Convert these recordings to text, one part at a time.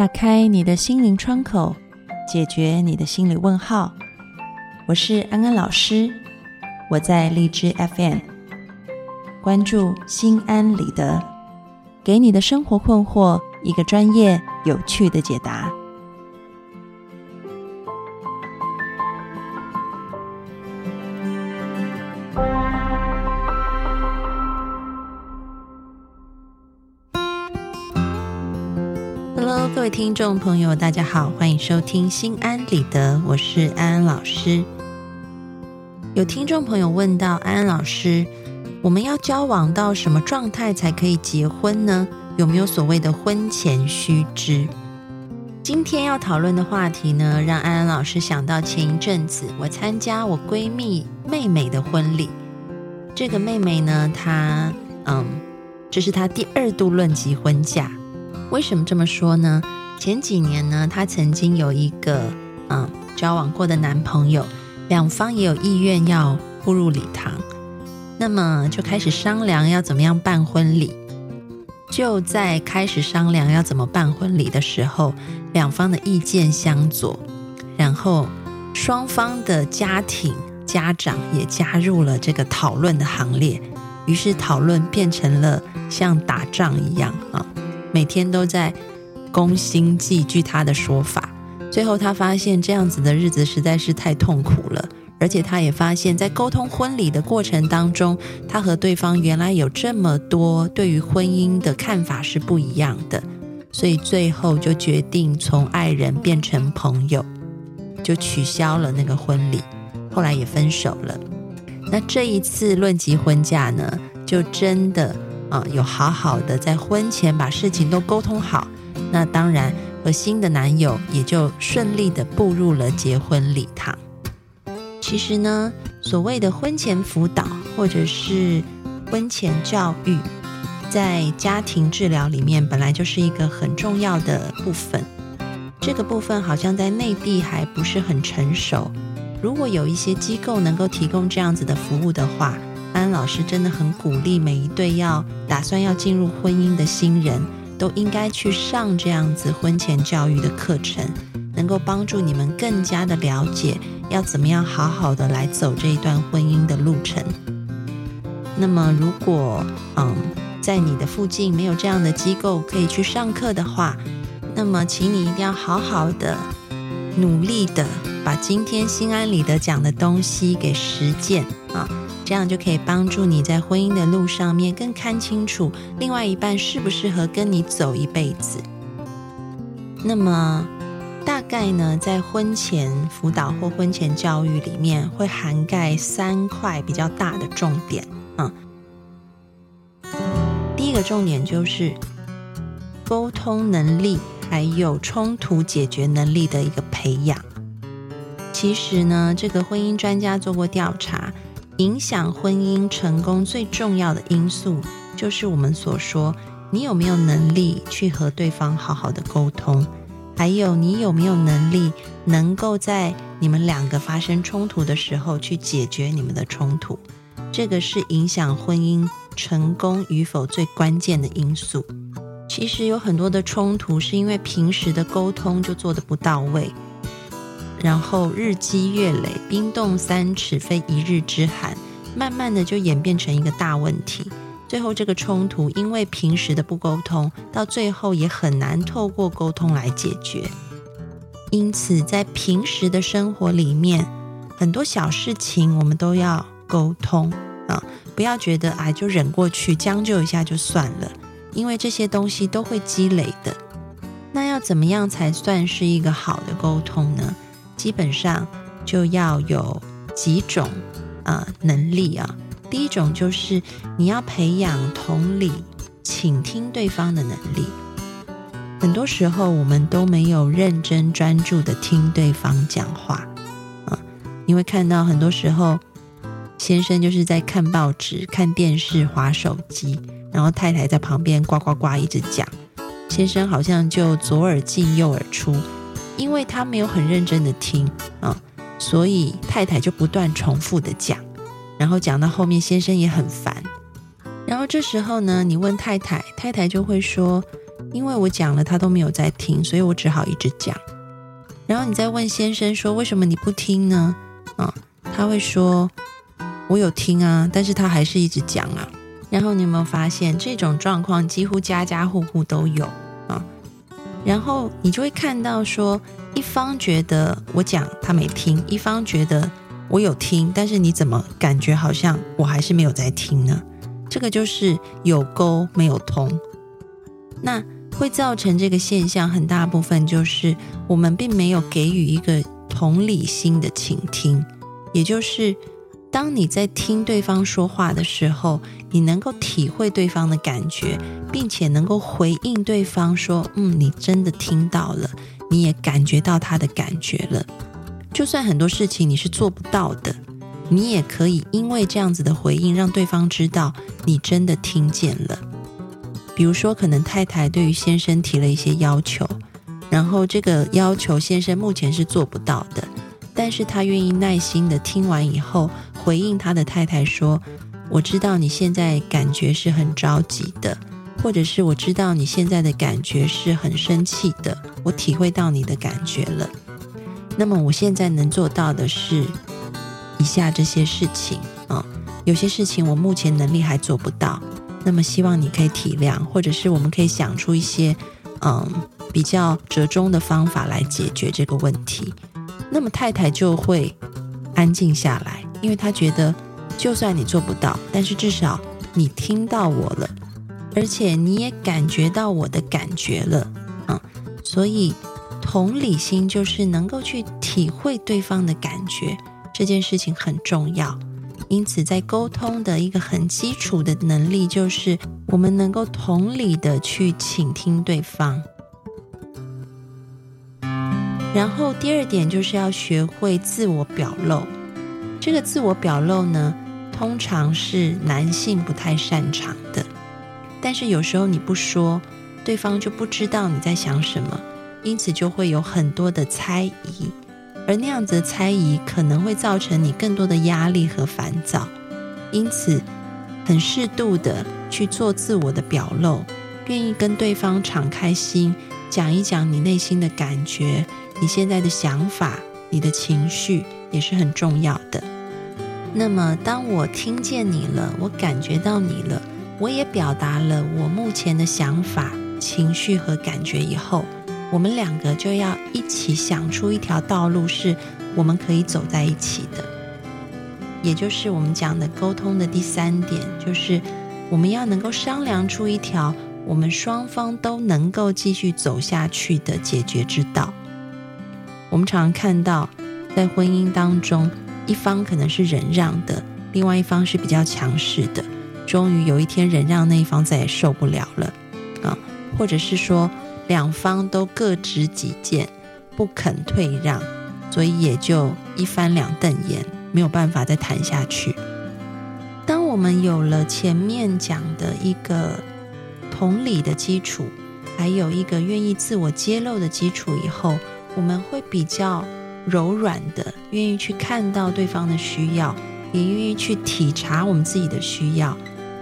打开你的心灵窗口，解决你的心理问号。我是安安老师，我在荔枝 FM，关注心安理得，给你的生活困惑一个专业、有趣的解答。各位听众朋友，大家好，欢迎收听《心安理得》，我是安安老师。有听众朋友问到安安老师，我们要交往到什么状态才可以结婚呢？有没有所谓的婚前须知？今天要讨论的话题呢，让安安老师想到前一阵子我参加我闺蜜妹妹的婚礼。这个妹妹呢，她嗯，这是她第二度论及婚嫁。为什么这么说呢？前几年呢，她曾经有一个嗯交往过的男朋友，两方也有意愿要步入礼堂，那么就开始商量要怎么样办婚礼。就在开始商量要怎么办婚礼的时候，两方的意见相左，然后双方的家庭家长也加入了这个讨论的行列，于是讨论变成了像打仗一样啊。每天都在攻心计，据他的说法，最后他发现这样子的日子实在是太痛苦了，而且他也发现，在沟通婚礼的过程当中，他和对方原来有这么多对于婚姻的看法是不一样的，所以最后就决定从爱人变成朋友，就取消了那个婚礼，后来也分手了。那这一次论及婚嫁呢，就真的。啊，有好好的在婚前把事情都沟通好，那当然和新的男友也就顺利的步入了结婚礼堂。其实呢，所谓的婚前辅导或者是婚前教育，在家庭治疗里面本来就是一个很重要的部分。这个部分好像在内地还不是很成熟。如果有一些机构能够提供这样子的服务的话，老师真的很鼓励每一对要打算要进入婚姻的新人，都应该去上这样子婚前教育的课程，能够帮助你们更加的了解要怎么样好好的来走这一段婚姻的路程。那么，如果嗯在你的附近没有这样的机构可以去上课的话，那么请你一定要好好的努力的把今天心安理得讲的东西给实践啊。这样就可以帮助你在婚姻的路上面更看清楚另外一半适不适合跟你走一辈子。那么，大概呢，在婚前辅导或婚前教育里面，会涵盖三块比较大的重点啊。第一个重点就是沟通能力，还有冲突解决能力的一个培养。其实呢，这个婚姻专家做过调查。影响婚姻成功最重要的因素，就是我们所说，你有没有能力去和对方好好的沟通，还有你有没有能力能够在你们两个发生冲突的时候去解决你们的冲突，这个是影响婚姻成功与否最关键的因素。其实有很多的冲突是因为平时的沟通就做的不到位。然后日积月累，冰冻三尺非一日之寒，慢慢的就演变成一个大问题。最后这个冲突，因为平时的不沟通，到最后也很难透过沟通来解决。因此，在平时的生活里面，很多小事情我们都要沟通啊，不要觉得哎就忍过去，将就一下就算了，因为这些东西都会积累的。那要怎么样才算是一个好的沟通呢？基本上就要有几种啊能力啊，第一种就是你要培养同理、倾听对方的能力。很多时候我们都没有认真专注的听对方讲话啊，你会看到很多时候先生就是在看报纸、看电视、划手机，然后太太在旁边呱呱呱一直讲，先生好像就左耳进右耳出。因为他没有很认真的听啊，所以太太就不断重复的讲，然后讲到后面，先生也很烦。然后这时候呢，你问太太，太太就会说：“因为我讲了他都没有在听，所以我只好一直讲。然后你再问先生说为什么你不听呢？啊，他会说我有听啊，但是他还是一直讲啊。然后你有没有发现这种状况几乎家家户户都有？然后你就会看到说，一方觉得我讲他没听，一方觉得我有听，但是你怎么感觉好像我还是没有在听呢？这个就是有沟没有通，那会造成这个现象很大部分就是我们并没有给予一个同理心的倾听，也就是。当你在听对方说话的时候，你能够体会对方的感觉，并且能够回应对方说：“嗯，你真的听到了，你也感觉到他的感觉了。”就算很多事情你是做不到的，你也可以因为这样子的回应，让对方知道你真的听见了。比如说，可能太太对于先生提了一些要求，然后这个要求先生目前是做不到的，但是他愿意耐心的听完以后。回应他的太太说：“我知道你现在感觉是很着急的，或者是我知道你现在的感觉是很生气的，我体会到你的感觉了。那么我现在能做到的是以下这些事情啊，有些事情我目前能力还做不到，那么希望你可以体谅，或者是我们可以想出一些嗯比较折中的方法来解决这个问题。那么太太就会安静下来。”因为他觉得，就算你做不到，但是至少你听到我了，而且你也感觉到我的感觉了，啊，所以同理心就是能够去体会对方的感觉，这件事情很重要。因此，在沟通的一个很基础的能力，就是我们能够同理的去倾听对方。然后第二点就是要学会自我表露。这个自我表露呢，通常是男性不太擅长的，但是有时候你不说，对方就不知道你在想什么，因此就会有很多的猜疑，而那样子的猜疑可能会造成你更多的压力和烦躁，因此很适度的去做自我的表露，愿意跟对方敞开心，讲一讲你内心的感觉，你现在的想法，你的情绪。也是很重要的。那么，当我听见你了，我感觉到你了，我也表达了我目前的想法、情绪和感觉以后，我们两个就要一起想出一条道路，是我们可以走在一起的。也就是我们讲的沟通的第三点，就是我们要能够商量出一条我们双方都能够继续走下去的解决之道。我们常常看到。在婚姻当中，一方可能是忍让的，另外一方是比较强势的。终于有一天，忍让那一方再也受不了了，啊，或者是说两方都各执己见，不肯退让，所以也就一翻两瞪眼，没有办法再谈下去。当我们有了前面讲的一个同理的基础，还有一个愿意自我揭露的基础以后，我们会比较。柔软的，愿意去看到对方的需要，也愿意去体察我们自己的需要，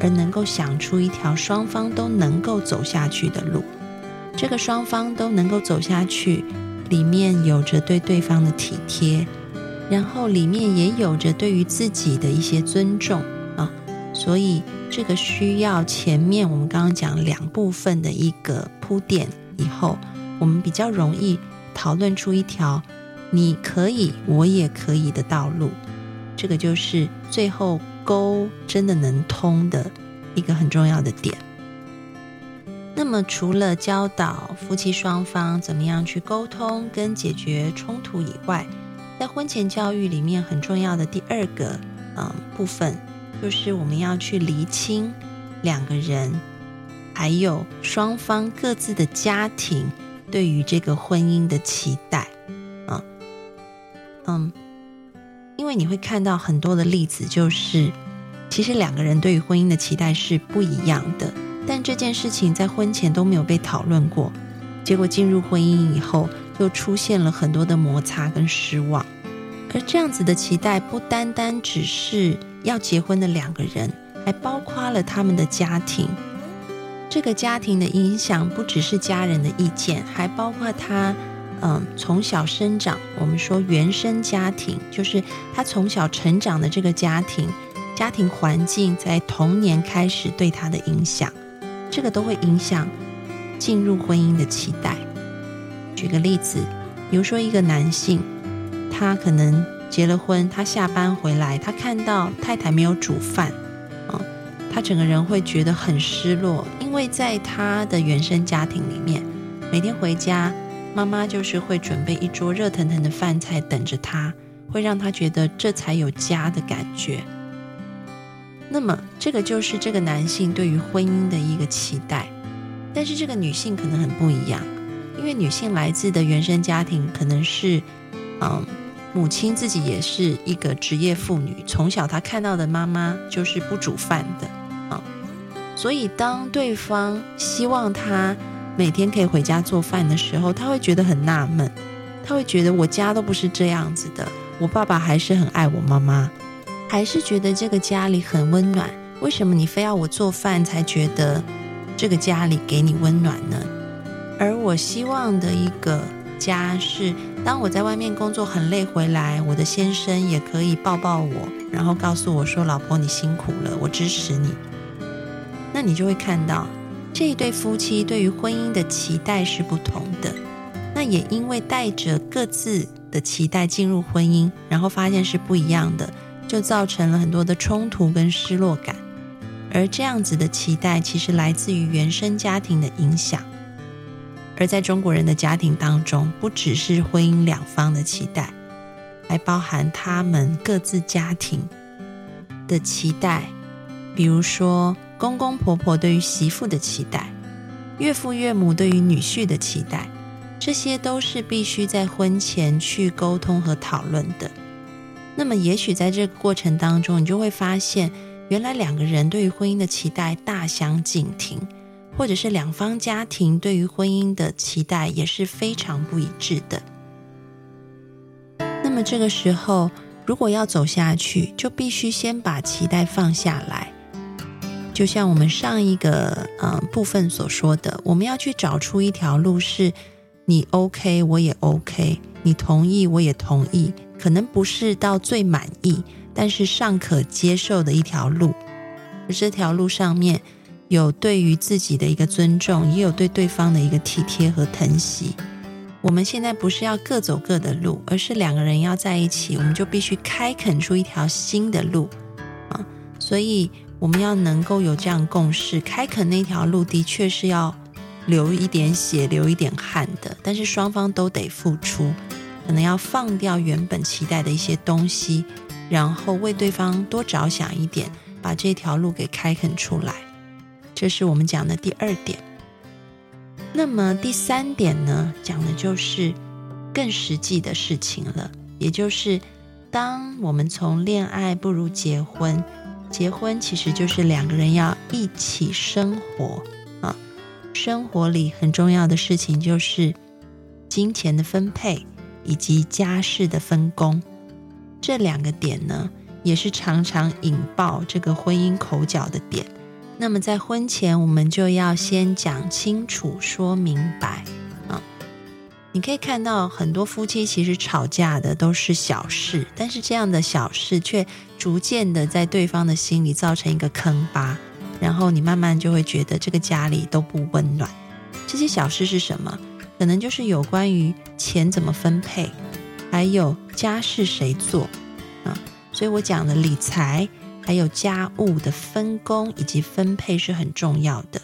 而能够想出一条双方都能够走下去的路。这个双方都能够走下去，里面有着对对方的体贴，然后里面也有着对于自己的一些尊重啊。所以这个需要前面我们刚刚讲两部分的一个铺垫以后，我们比较容易讨论出一条。你可以，我也可以的道路，这个就是最后沟真的能通的一个很重要的点。那么，除了教导夫妻双方怎么样去沟通跟解决冲突以外，在婚前教育里面很重要的第二个嗯部分，就是我们要去厘清两个人还有双方各自的家庭对于这个婚姻的期待。啊嗯，因为你会看到很多的例子，就是其实两个人对于婚姻的期待是不一样的，但这件事情在婚前都没有被讨论过，结果进入婚姻以后，又出现了很多的摩擦跟失望。而这样子的期待不单单只是要结婚的两个人，还包括了他们的家庭。这个家庭的影响不只是家人的意见，还包括他，嗯，从小生长。我们说原生家庭，就是他从小成长的这个家庭，家庭环境在童年开始对他的影响，这个都会影响进入婚姻的期待。举个例子，比如说一个男性，他可能结了婚，他下班回来，他看到太太没有煮饭。他整个人会觉得很失落，因为在他的原生家庭里面，每天回家，妈妈就是会准备一桌热腾腾的饭菜等着他，会让他觉得这才有家的感觉。那么，这个就是这个男性对于婚姻的一个期待。但是，这个女性可能很不一样，因为女性来自的原生家庭可能是，嗯。母亲自己也是一个职业妇女，从小她看到的妈妈就是不煮饭的，所以当对方希望他每天可以回家做饭的时候，他会觉得很纳闷，他会觉得我家都不是这样子的，我爸爸还是很爱我妈妈，还是觉得这个家里很温暖，为什么你非要我做饭才觉得这个家里给你温暖呢？而我希望的一个。家是当我在外面工作很累回来，我的先生也可以抱抱我，然后告诉我说：“老婆，你辛苦了，我支持你。”你就会看到这一对夫妻对于婚姻的期待是不同的。那也因为带着各自的期待进入婚姻，然后发现是不一样的，就造成了很多的冲突跟失落感。而这样子的期待，其实来自于原生家庭的影响。而在中国人的家庭当中，不只是婚姻两方的期待，还包含他们各自家庭的期待。比如说，公公婆婆对于媳妇的期待，岳父岳母对于女婿的期待，这些都是必须在婚前去沟通和讨论的。那么，也许在这个过程当中，你就会发现，原来两个人对于婚姻的期待大相径庭。或者是两方家庭对于婚姻的期待也是非常不一致的。那么这个时候，如果要走下去，就必须先把期待放下来。就像我们上一个呃部分所说的，我们要去找出一条路，是你 OK，我也 OK，你同意我也同意，可能不是到最满意，但是尚可接受的一条路。而这条路上面。有对于自己的一个尊重，也有对对方的一个体贴和疼惜。我们现在不是要各走各的路，而是两个人要在一起，我们就必须开垦出一条新的路啊！所以我们要能够有这样共识，开垦那条路的确是要流一点血、流一点汗的，但是双方都得付出，可能要放掉原本期待的一些东西，然后为对方多着想一点，把这条路给开垦出来。这是我们讲的第二点。那么第三点呢，讲的就是更实际的事情了，也就是当我们从恋爱步入结婚，结婚其实就是两个人要一起生活啊。生活里很重要的事情就是金钱的分配以及家事的分工，这两个点呢，也是常常引爆这个婚姻口角的点。那么在婚前，我们就要先讲清楚、说明白！你可以看到很多夫妻其实吵架的都是小事，但是这样的小事却逐渐的在对方的心里造成一个坑疤，然后你慢慢就会觉得这个家里都不温暖。这些小事是什么？可能就是有关于钱怎么分配，还有家事谁做啊？所以我讲的理财。还有家务的分工以及分配是很重要的，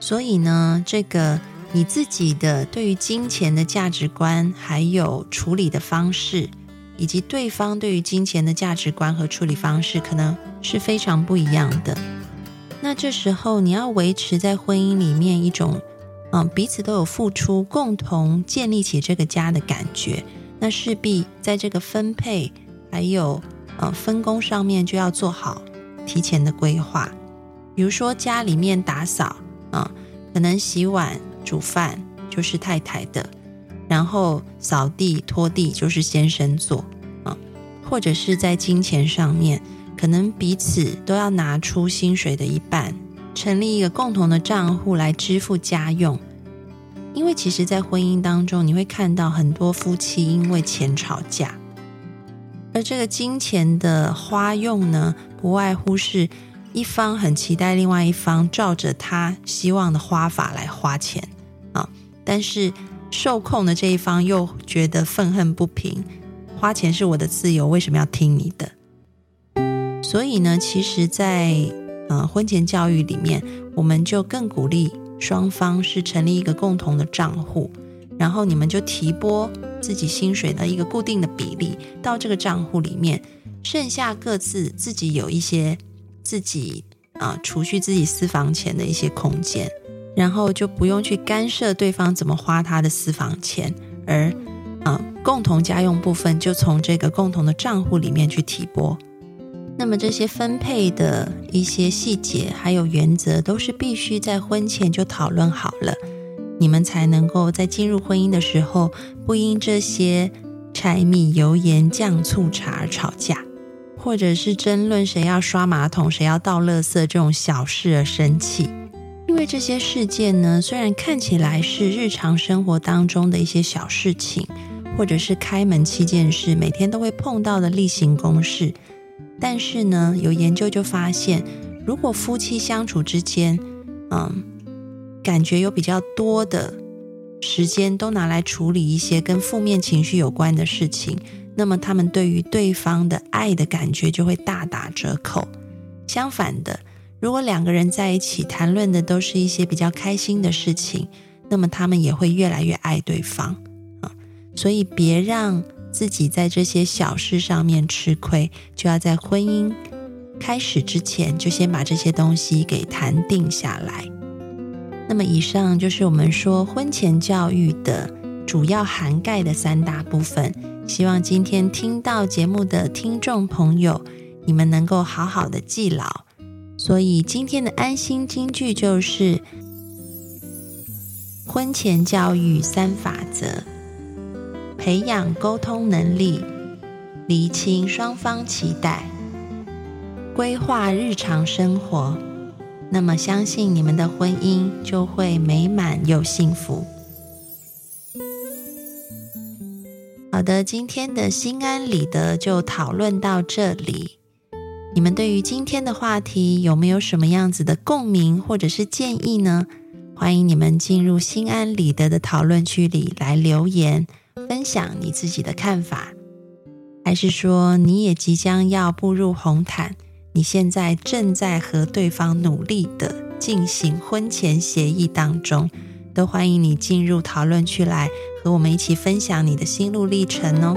所以呢，这个你自己的对于金钱的价值观，还有处理的方式，以及对方对于金钱的价值观和处理方式，可能是非常不一样的。那这时候你要维持在婚姻里面一种，嗯，彼此都有付出，共同建立起这个家的感觉，那势必在这个分配还有。呃，分工上面就要做好提前的规划，比如说家里面打扫啊，可能洗碗煮饭就是太太的，然后扫地拖地就是先生做啊，或者是在金钱上面，可能彼此都要拿出薪水的一半成立一个共同的账户来支付家用。因为其实，在婚姻当中，你会看到很多夫妻因为钱吵架，而这个金钱的花用呢，不外乎是一方很期待另外一方照着他希望的花法来花钱，但是受控的这一方又觉得愤恨不平，花钱是我的自由，为什么要听你的？所以呢，其实，在呃婚前教育里面，我们就更鼓励。双方是成立一个共同的账户，然后你们就提拨自己薪水的一个固定的比例到这个账户里面，剩下各自自己有一些自己啊储蓄自己私房钱的一些空间，然后就不用去干涉对方怎么花他的私房钱，而啊共同家用部分就从这个共同的账户里面去提拨。那么这些分配的一些细节还有原则，都是必须在婚前就讨论好了，你们才能够在进入婚姻的时候，不因这些柴米油盐酱醋茶而吵架，或者是争论谁要刷马桶、谁要倒垃圾这种小事而生气。因为这些事件呢，虽然看起来是日常生活当中的一些小事情，或者是开门七件事，每天都会碰到的例行公事。但是呢，有研究就发现，如果夫妻相处之间，嗯，感觉有比较多的时间都拿来处理一些跟负面情绪有关的事情，那么他们对于对方的爱的感觉就会大打折扣。相反的，如果两个人在一起谈论的都是一些比较开心的事情，那么他们也会越来越爱对方啊。所以别让。自己在这些小事上面吃亏，就要在婚姻开始之前就先把这些东西给谈定下来。那么，以上就是我们说婚前教育的主要涵盖的三大部分。希望今天听到节目的听众朋友，你们能够好好的记牢。所以，今天的安心金句就是婚前教育三法则。培养沟通能力，厘清双方期待，规划日常生活，那么相信你们的婚姻就会美满又幸福。好的，今天的心安理得就讨论到这里。你们对于今天的话题有没有什么样子的共鸣或者是建议呢？欢迎你们进入心安理得的讨论区里来留言。分享你自己的看法，还是说你也即将要步入红毯？你现在正在和对方努力的进行婚前协议当中，都欢迎你进入讨论区来和我们一起分享你的心路历程哦。